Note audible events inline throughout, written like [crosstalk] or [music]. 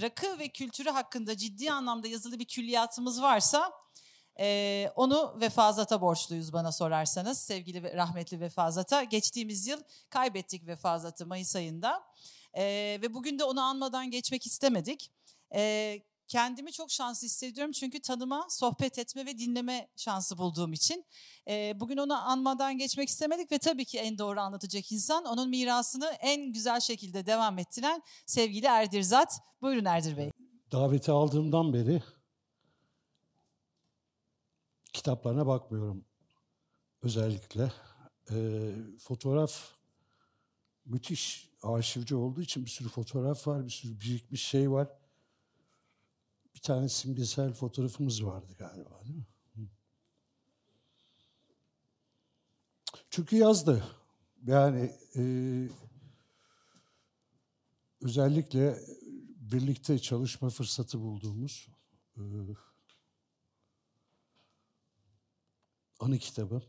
rakı ve kültürü hakkında ciddi anlamda yazılı bir külliyatımız varsa e, onu Vefazat'a borçluyuz bana sorarsanız sevgili ve rahmetli Vefazat'a. Geçtiğimiz yıl kaybettik Vefazat'ı Mayıs ayında e, ve bugün de onu anmadan geçmek istemedik. E, kendimi çok şanslı hissediyorum çünkü tanıma, sohbet etme ve dinleme şansı bulduğum için. E, bugün onu anmadan geçmek istemedik ve tabii ki en doğru anlatacak insan onun mirasını en güzel şekilde devam ettiren sevgili Erdirzat. Buyurun Erdir Bey. Daveti aldığımdan beri kitaplarına bakmıyorum özellikle. E, fotoğraf müthiş arşivci olduğu için bir sürü fotoğraf var, bir sürü birikmiş şey var. Bir tane simgesel fotoğrafımız vardı galiba değil mi? Çünkü yazdı. Yani e, özellikle birlikte çalışma fırsatı bulduğumuz e, anı kitabı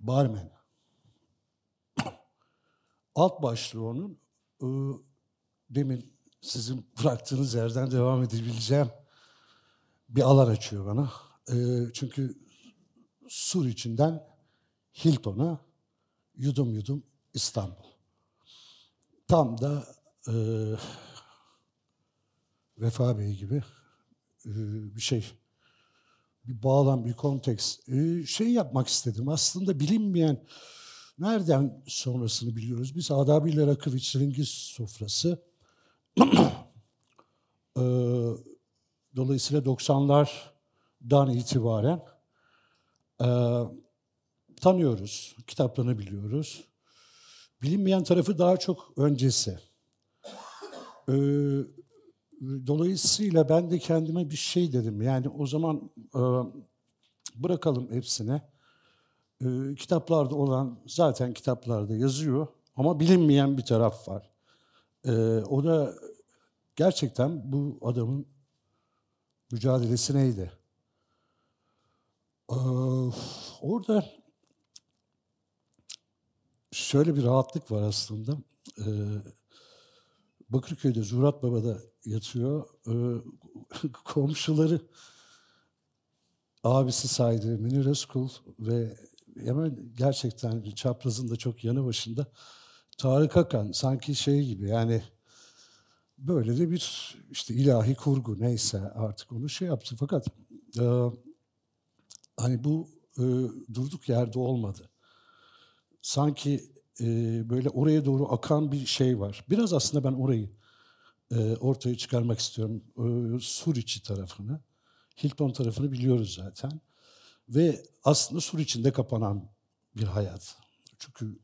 Barmen. Alt başlığı onun e, demin sizin bıraktığınız yerden devam edebileceğim bir alan açıyor bana. E, çünkü Sur içinden Hilton'a yudum yudum İstanbul. Tam da e, Vefa Bey gibi e, bir şey bir bağlam, bir konteks ee, şey yapmak istedim. Aslında bilinmeyen nereden sonrasını biliyoruz. Biz Adabi Rakıviç Ringiz sofrası [clears throat] ee, dolayısıyla 90'lardan itibaren e, tanıyoruz, kitaplarını biliyoruz. Bilinmeyen tarafı daha çok öncesi. Ee, Dolayısıyla ben de kendime bir şey dedim. Yani o zaman e, bırakalım hepsine. E, kitaplarda olan zaten kitaplarda yazıyor ama bilinmeyen bir taraf var. E, o da gerçekten bu adamın mücadelesi neydi? E, orada şöyle bir rahatlık var aslında. E, Bakırköy'de Zurat Baba'da yatıyor. Ee, [laughs] komşuları abisi saydı Münir Özkul ve hemen gerçekten çaprazın da çok yanı başında Tarık Akan sanki şey gibi yani böyle de bir işte ilahi kurgu neyse artık onu şey yaptı fakat e, hani bu e, durduk yerde olmadı. Sanki e, böyle oraya doğru akan bir şey var. Biraz aslında ben orayı e, ortaya çıkarmak istiyorum. E, Suriçi tarafını. Hilton tarafını biliyoruz zaten. Ve aslında sur içinde kapanan bir hayat. Çünkü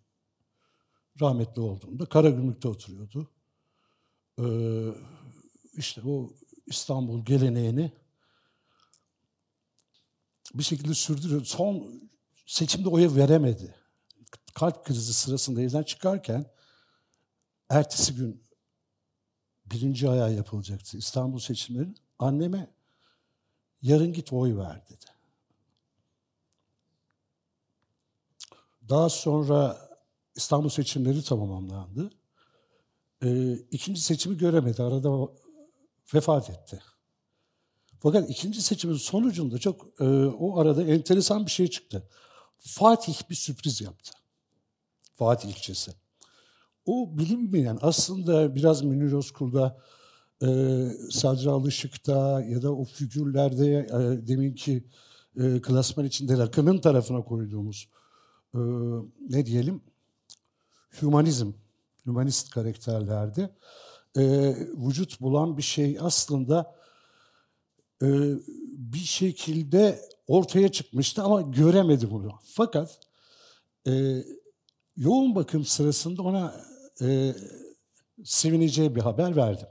rahmetli olduğunda Karagümrük'te oturuyordu. Ee, işte o İstanbul geleneğini bir şekilde sürdürüyor. Son seçimde oya veremedi kalp krizi sırasında evden çıkarken ertesi gün birinci ayağı yapılacaktı İstanbul seçimleri. Anneme yarın git oy ver dedi. Daha sonra İstanbul seçimleri tamamlandı. Ee, ikinci seçimi göremedi. Arada vefat etti. Fakat ikinci seçimin sonucunda çok e, o arada enteresan bir şey çıktı. Fatih bir sürpriz yaptı. Fatih ilçesi. O bilinmeyen aslında biraz Münir Özkul'da, e, Sadri Alışık'ta ya da o figürlerde e, deminki e, klasman içinde rakının tarafına koyduğumuz e, ne diyelim humanizm, humanist karakterlerde e, vücut bulan bir şey aslında e, bir şekilde ortaya çıkmıştı ama göremedi bunu. Fakat e, yoğun bakım sırasında ona e, sevineceği bir haber verdim.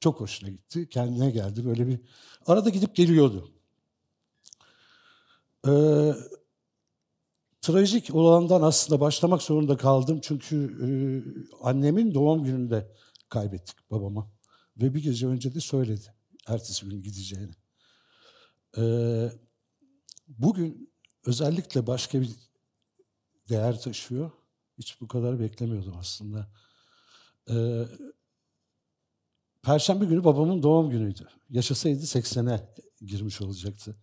Çok hoşuna gitti. Kendine geldi. Böyle bir arada gidip geliyordu. Ee, trajik olandan aslında başlamak zorunda kaldım. Çünkü e, annemin doğum gününde kaybettik babama. Ve bir gece önce de söyledi. Ertesi gün gideceğini. Ee, bugün özellikle başka bir değer taşıyor. Hiç bu kadar beklemiyordum aslında. Ee, Perşembe günü babamın doğum günüydü. Yaşasaydı 80'e girmiş olacaktı.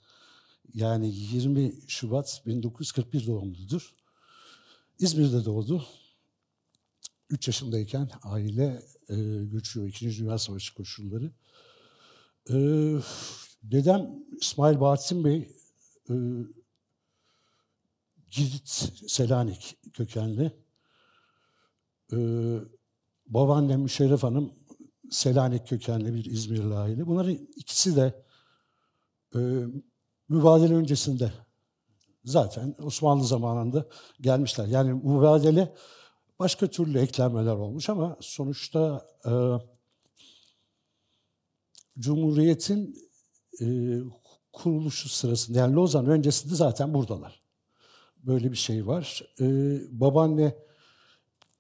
Yani 20 Şubat 1941 doğumludur. İzmir'de doğdu. 3 yaşındayken aile e, göçüyor. İkinci Dünya Savaşı koşulları. E, dedem İsmail Bahattin Bey e, Girit Selanik kökenli. E, babaannem Müşerref Hanım Selanik kökenli bir İzmirli aile. Bunların ikisi de e, mübadele öncesinde zaten Osmanlı zamanında gelmişler. Yani mübadele başka türlü eklenmeler olmuş ama sonuçta e, Cumhuriyet'in e, kuruluşu sırasında yani Lozan öncesinde zaten buradalar. Böyle bir şey var. E, babaanne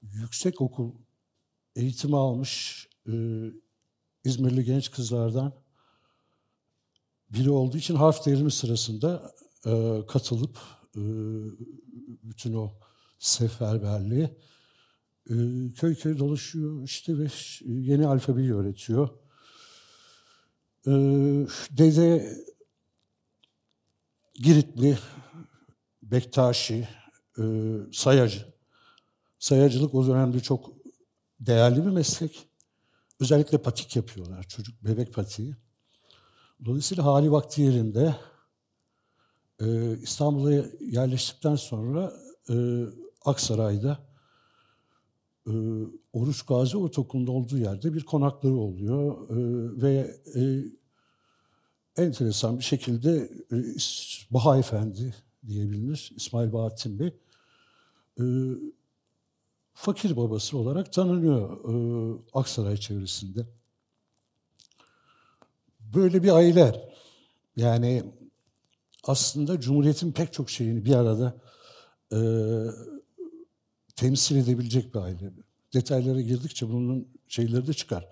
yüksek okul eğitimi almış e, İzmirli genç kızlardan biri olduğu için harf devrimi sırasında e, katılıp e, bütün o seferberliğe e, köy köy dolaşıyor işte ve yeni alfabeyi öğretiyor. E, dede Giritli, Bektaşi, e, sayacı. Sayacılık o dönemde çok değerli bir meslek. Özellikle patik yapıyorlar, çocuk bebek patiği. Dolayısıyla hali vakti yerinde e, İstanbul'a yerleştikten sonra e, Aksaray'da e, Oruç Gazi Ortaokulu'nda olduğu yerde bir konakları oluyor e, ve e, enteresan bir şekilde e, Baha Efendi diyebilir İsmail Bahattin Bey e, fakir babası olarak tanınıyor e, Aksaray çevresinde. Böyle bir aile yani aslında Cumhuriyet'in pek çok şeyini bir arada e, temsil edebilecek bir aile. Detaylara girdikçe bunun şeyleri de çıkar.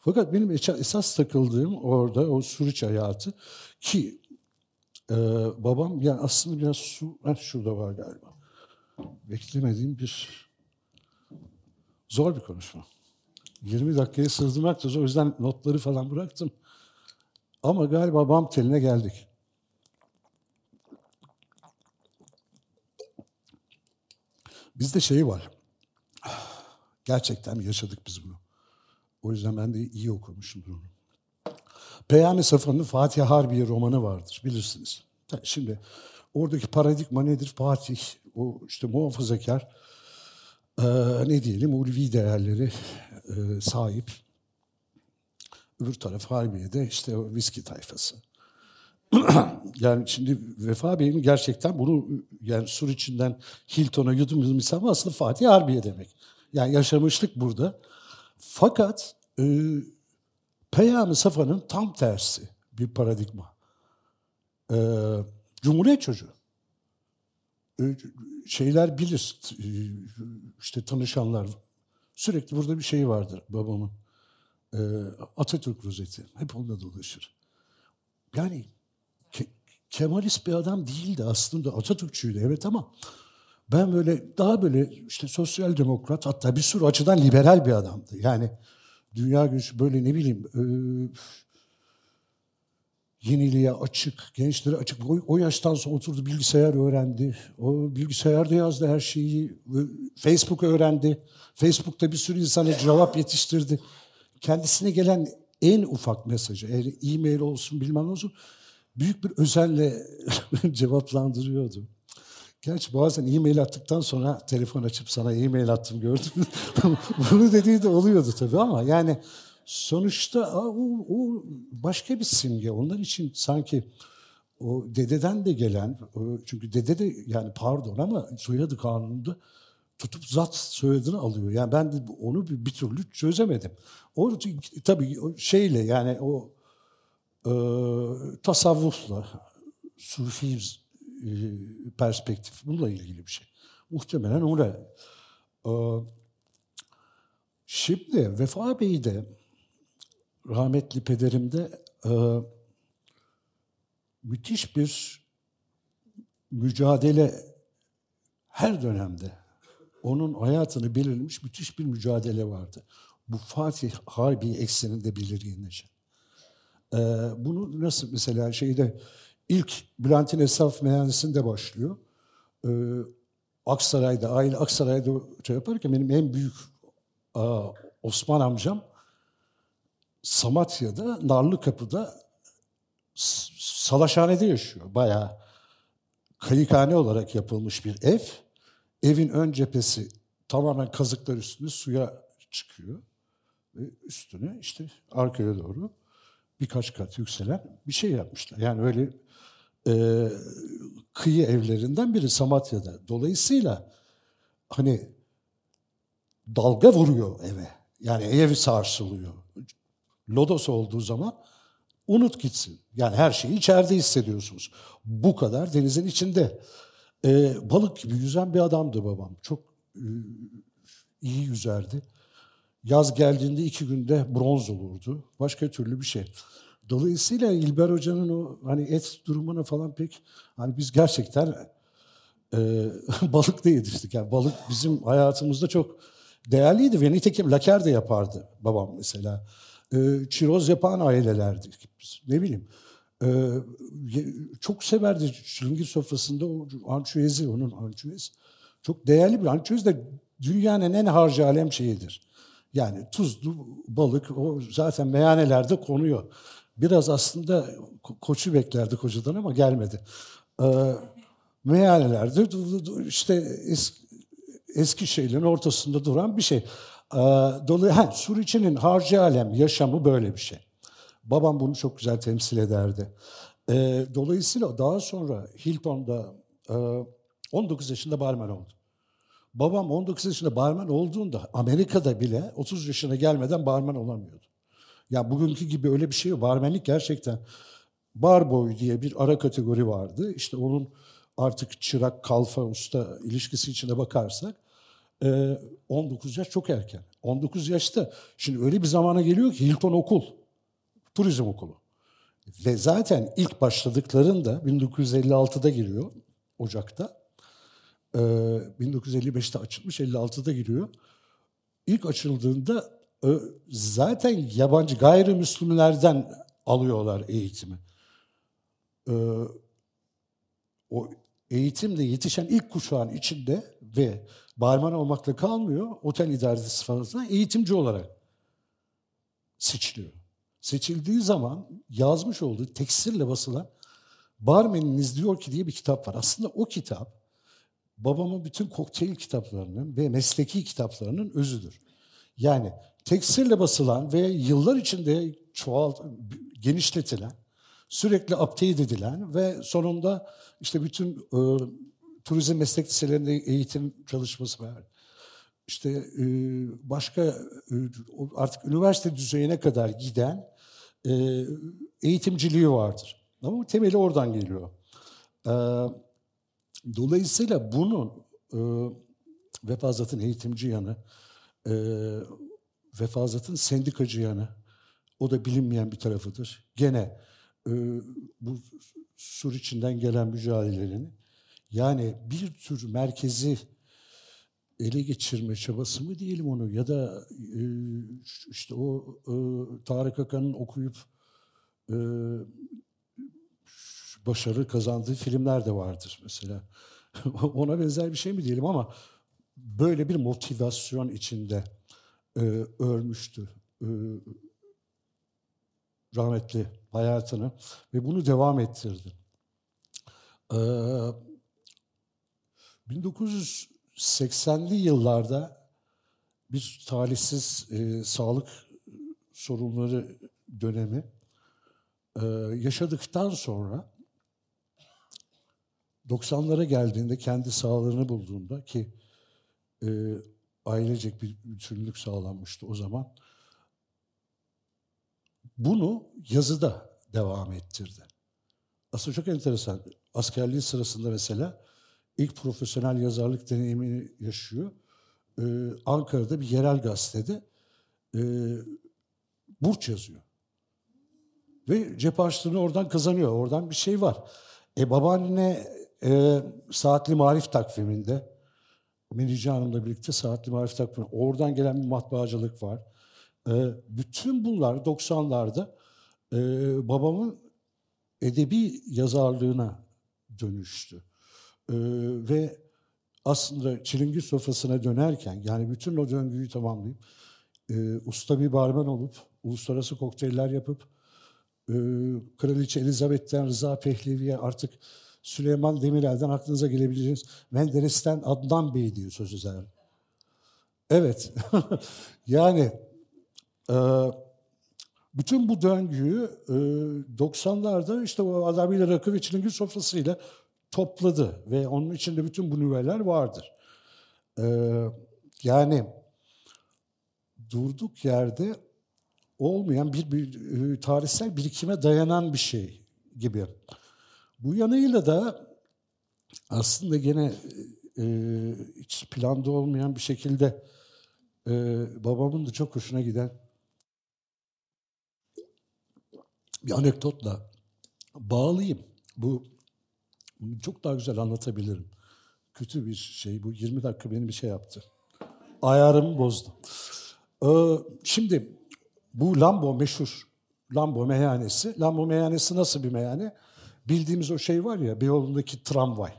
Fakat benim esas takıldığım orada o Suriç hayatı ki e, babam yani aslında biraz su, heh, şurada var galiba. Beklemediğim bir zor bir konuşma. 20 dakikaya sığdırmak da zor. O yüzden notları falan bıraktım. Ama galiba bam teline geldik. Bizde şey var. Gerçekten yaşadık biz bunu. O yüzden ben de iyi okumuşum bunu. Peyami Safa'nın Fatih Harbiye romanı vardır bilirsiniz. Şimdi oradaki paradigma nedir? Fatih, o işte muhafazakar, e, ne diyelim ulvi değerleri e, sahip. Öbür taraf Harbiye'de işte o viski tayfası. [clears throat] yani şimdi Vefa Bey'in gerçekten bunu yani Sur içinden Hilton'a yudum yudum istemem aslında Fatih Harbiye demek. Yani yaşamışlık burada. Fakat e, Peyami Safa'nın tam tersi bir paradigma. E, Cumhuriyet çocuğu. E, şeyler bilir, e, işte tanışanlar. Sürekli burada bir şey vardır babamın. E, Atatürk rozeti. Hep onunla dolaşır. Yani ke, Kemalist bir adam değildi aslında. Atatürkçüydü evet ama ben böyle daha böyle işte sosyal demokrat hatta bir sürü açıdan liberal bir adamdı. Yani dünya gücü böyle ne bileyim e, yeniliğe açık, gençlere açık. O, o yaştan sonra oturdu bilgisayar öğrendi. O bilgisayarda yazdı her şeyi. Facebook öğrendi. Facebook'ta bir sürü insana cevap yetiştirdi. Kendisine gelen en ufak mesajı, e-mail olsun bilmem olsun, büyük bir özenle [laughs] cevaplandırıyordu. Gerçi bazen e-mail attıktan sonra telefon açıp sana e-mail attım gördüm. [laughs] Bunu dediği de oluyordu tabii ama yani sonuçta o, o başka bir simge. Onlar için sanki o dededen de gelen, çünkü dede de yani pardon ama soyadı kanununda tutup zat soyadını alıyor. Yani ben de onu bir, bir türlü çözemedim. O tabii şeyle yani o e, tasavvufla, sufi e, perspektif bununla ilgili bir şey. Muhtemelen oraya. E, şimdi Vefa Bey de rahmetli pederimde e, müthiş bir mücadele her dönemde onun hayatını belirlemiş müthiş bir mücadele vardı. Bu Fatih Harbi ekseninde belirgin için. Ee, bunu nasıl mesela şeyde ilk Bülent'in esnaf mühendisinde başlıyor. Ee, Aksaray'da, aile Aksaray'da şey yaparken benim en büyük aa, Osman amcam Samatya'da, Narlıkapı'da Salaşhane'de yaşıyor. Bayağı kayıkhane olarak yapılmış bir ev. Evin ön cephesi tamamen kazıklar üstünde suya çıkıyor. Ve üstüne işte arkaya doğru birkaç kat yükselen bir şey yapmışlar. Yani öyle e, kıyı evlerinden biri Samatya'da. Dolayısıyla hani dalga vuruyor eve. Yani ev sarsılıyor. Lodos olduğu zaman unut gitsin. Yani her şeyi içeride hissediyorsunuz. Bu kadar denizin içinde. Ee, balık gibi yüzen bir adamdı babam. Çok e, iyi yüzerdi. Yaz geldiğinde iki günde bronz olurdu. Başka türlü bir şey. Dolayısıyla İlber Hoca'nın o hani et durumuna falan pek hani biz gerçekten e, [laughs] balık da yetiştik. Yani balık bizim hayatımızda çok değerliydi ve nitekim laker de yapardı babam mesela. E, çiroz yapan ailelerdik biz. Ne bileyim. E, çok severdi çilingir sofrasında o ançüezi, onun ançüez. Çok değerli bir ançüez de dünyanın en harcı alem şeyidir. Yani tuzlu balık o zaten meyhanelerde konuyor. Biraz aslında koçu beklerdik hocadan ama gelmedi. Ee, meyhanelerde işte eski, eski şeylerin ortasında duran bir şey. Ee, dolayısıyla Suriçi'nin harcı alem yaşamı böyle bir şey. Babam bunu çok güzel temsil ederdi. Ee, dolayısıyla daha sonra Hilton'da e, 19 yaşında barmen oldu. Babam 19 yaşında barmen olduğunda Amerika'da bile 30 yaşına gelmeden barmen olamıyordu. Ya bugünkü gibi öyle bir şey yok. Barmenlik gerçekten bar boy diye bir ara kategori vardı. İşte onun artık çırak, kalfa, usta ilişkisi içine bakarsak 19 yaş çok erken. 19 yaşta şimdi öyle bir zamana geliyor ki Hilton okul, turizm okulu. Ve zaten ilk başladıklarında 1956'da giriyor Ocak'ta. 1955'te açılmış, 56'da giriyor. İlk açıldığında zaten yabancı gayrimüslimlerden alıyorlar eğitimi. O eğitimde yetişen ilk kuşağın içinde ve barman olmakla kalmıyor, otel idaresi falan eğitimci olarak seçiliyor. Seçildiği zaman yazmış olduğu teksirle basılan Barmeniniz diyor ki diye bir kitap var. Aslında o kitap babamın bütün kokteyl kitaplarının ve mesleki kitaplarının özüdür. Yani teksirle basılan ve yıllar içinde çoğalt, genişletilen, sürekli update edilen ve sonunda işte bütün e, turizm meslek liselerinde eğitim çalışması var. İşte e, başka e, artık üniversite düzeyine kadar giden e, eğitimciliği vardır. Ama temeli oradan geliyor. Dolayısıyla bunun vefazatın eğitimci yanı, vefazatın sendikacı yanı, o da bilinmeyen bir tarafıdır. Gene bu sur içinden gelen mücadelelerini yani bir tür merkezi ele geçirme çabası mı diyelim onu ya da e, işte o e, Tarık Akan'ın okuyup e, başarı kazandığı filmler de vardır mesela. [laughs] Ona benzer bir şey mi diyelim ama böyle bir motivasyon içinde e, ölmüştü e, rahmetli hayatını ve bunu devam ettirdi. E, 1980'li yıllarda bir talihsiz e, sağlık sorunları dönemi e, yaşadıktan sonra 90'lara geldiğinde kendi sağlığını bulduğunda ki e, ailecek bir bütünlük sağlanmıştı o zaman. Bunu yazıda devam ettirdi. Aslında çok enteresan. Askerliği sırasında mesela ilk profesyonel yazarlık deneyimini yaşıyor. Ee, Ankara'da bir yerel gazetede e, burç yazıyor. Ve cep harçlığını oradan kazanıyor. Oradan bir şey var. E babaanne e, Saatli Marif takviminde Menici Hanım'la birlikte Saatli Marif takvimi. Oradan gelen bir matbaacılık var. E, bütün bunlar 90'larda e, babamın edebi yazarlığına dönüştü. E, ve aslında çilingir sofrasına dönerken yani bütün o döngüyü tamamlayıp e, usta bir barmen olup uluslararası kokteyller yapıp e, Kraliçe Elizabeth'ten Rıza Pehlevi'ye artık Süleyman Demirel'den aklınıza gelebileceğiniz Menderes'ten Adnan Bey diyor sözü zaten. Evet. [laughs] yani e, bütün bu döngüyü e, 90'larda işte o adamıyla rakı ve çilingir sofrasıyla topladı ve onun içinde bütün bu nüveler vardır. E, yani durduk yerde olmayan bir, bir e, tarihsel birikime dayanan bir şey gibi. Bu yanıyla da aslında gene e, hiç planda olmayan bir şekilde e, babamın da çok hoşuna giden bir anekdotla bağlayayım. Bu bunu çok daha güzel anlatabilirim. Kötü bir şey bu 20 dakika benim bir şey yaptı. Ayarımı bozdu. Ee, şimdi bu Lambo meşhur Lambo meyhanesi. Lambo meyhanesi nasıl bir meyhane? Bildiğimiz o şey var ya Beyoğlu'ndaki tramvay.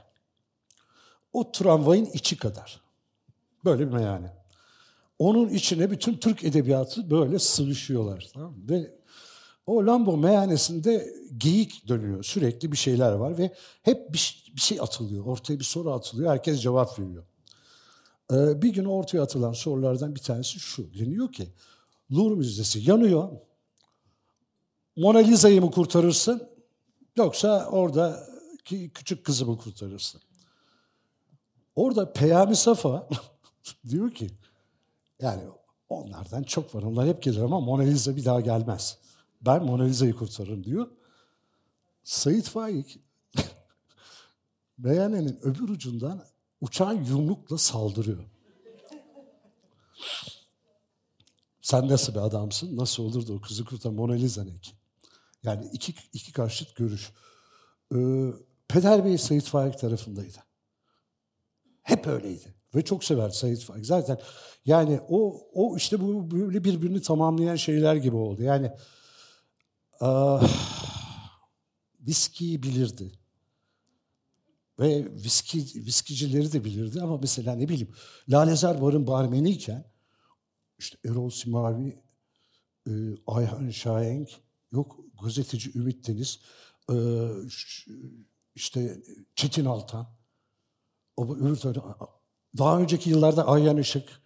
O tramvayın içi kadar. Böyle bir meyhane. Onun içine bütün Türk edebiyatı böyle sığışıyorlar. Tamam? Ve o Lambo meyhanesinde geyik dönüyor. Sürekli bir şeyler var ve hep bir, bir şey atılıyor. Ortaya bir soru atılıyor. Herkes cevap veriyor. Ee, bir gün ortaya atılan sorulardan bir tanesi şu. Deniyor ki Louvre Müzesi yanıyor. Mona Lisa'yı mı kurtarırsın yoksa oradaki küçük kızı mı kurtarırsın? Orada Peyami Safa [laughs] diyor ki yani onlardan çok var. Onlar hep gelir ama Mona Lisa bir daha gelmez. Ben Mona Lisa'yı kurtarırım diyor. Sayit Faik [laughs] beyanenin öbür ucundan uçan yumrukla saldırıyor. Sen nasıl bir adamsın? Nasıl olur da o kızı kurtar? Mona Lisa ne ki? Yani iki, iki karşıt görüş. Ee, Peder Bey Sayit Faik tarafındaydı. Hep öyleydi. Ve çok sever Sayit Faik. Zaten yani o, o işte bu böyle birbirini tamamlayan şeyler gibi oldu. Yani ah, viskiyi bilirdi. Ve viski, viskicileri de bilirdi ama mesela ne bileyim Lalezar Bar'ın barmeniyken işte Erol Simavi, e, Ayhan Şahenk, yok gazeteci Ümit Deniz, e, işte Çetin Altan, o öbür tarafta, daha önceki yıllarda Ayhan Işık,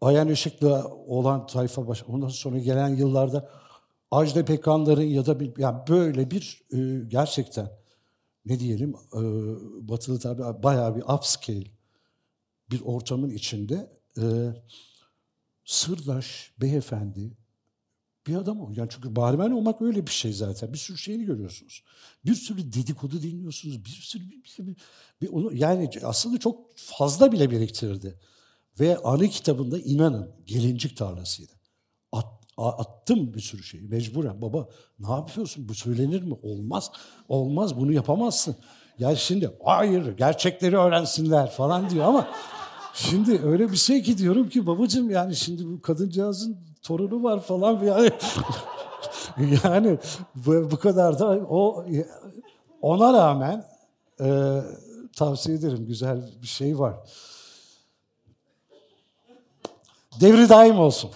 Ayhan Işık'la olan tayfa baş, ondan sonra gelen yıllarda Ajda Pekanların ya da bir, yani böyle bir e, gerçekten ne diyelim e, batılı tabi bayağı bir upscale bir ortamın içinde e, sırdaş, beyefendi bir adam o. Yani çünkü barmen olmak öyle bir şey zaten. Bir sürü şeyini görüyorsunuz. Bir sürü dedikodu dinliyorsunuz. Bir sürü bir, bir, bir onu yani aslında çok fazla bile biriktirdi. Ve anı kitabında inanın gelincik tarlasıydı. At, attım bir sürü şeyi mecburen. Baba ne yapıyorsun? Bu söylenir mi? Olmaz. Olmaz. Bunu yapamazsın. Yani şimdi hayır gerçekleri öğrensinler falan diyor ama Şimdi öyle bir şey ki diyorum ki babacığım yani şimdi bu kadıncağızın torunu var falan yani [laughs] yani bu, bu kadar da o ona rağmen e, tavsiye ederim güzel bir şey var. Devri daim olsun.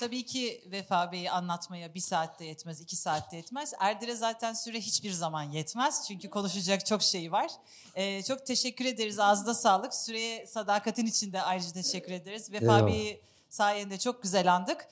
Tabii ki Vefa Bey'i anlatmaya bir saatte yetmez, iki saatte yetmez. Erdir'e zaten süre hiçbir zaman yetmez. Çünkü konuşacak çok şey var. Ee, çok teşekkür ederiz. Ağzına sağlık. Süreye sadakatin için de ayrıca teşekkür ederiz. Vefa Bey'i sayende çok güzel andık.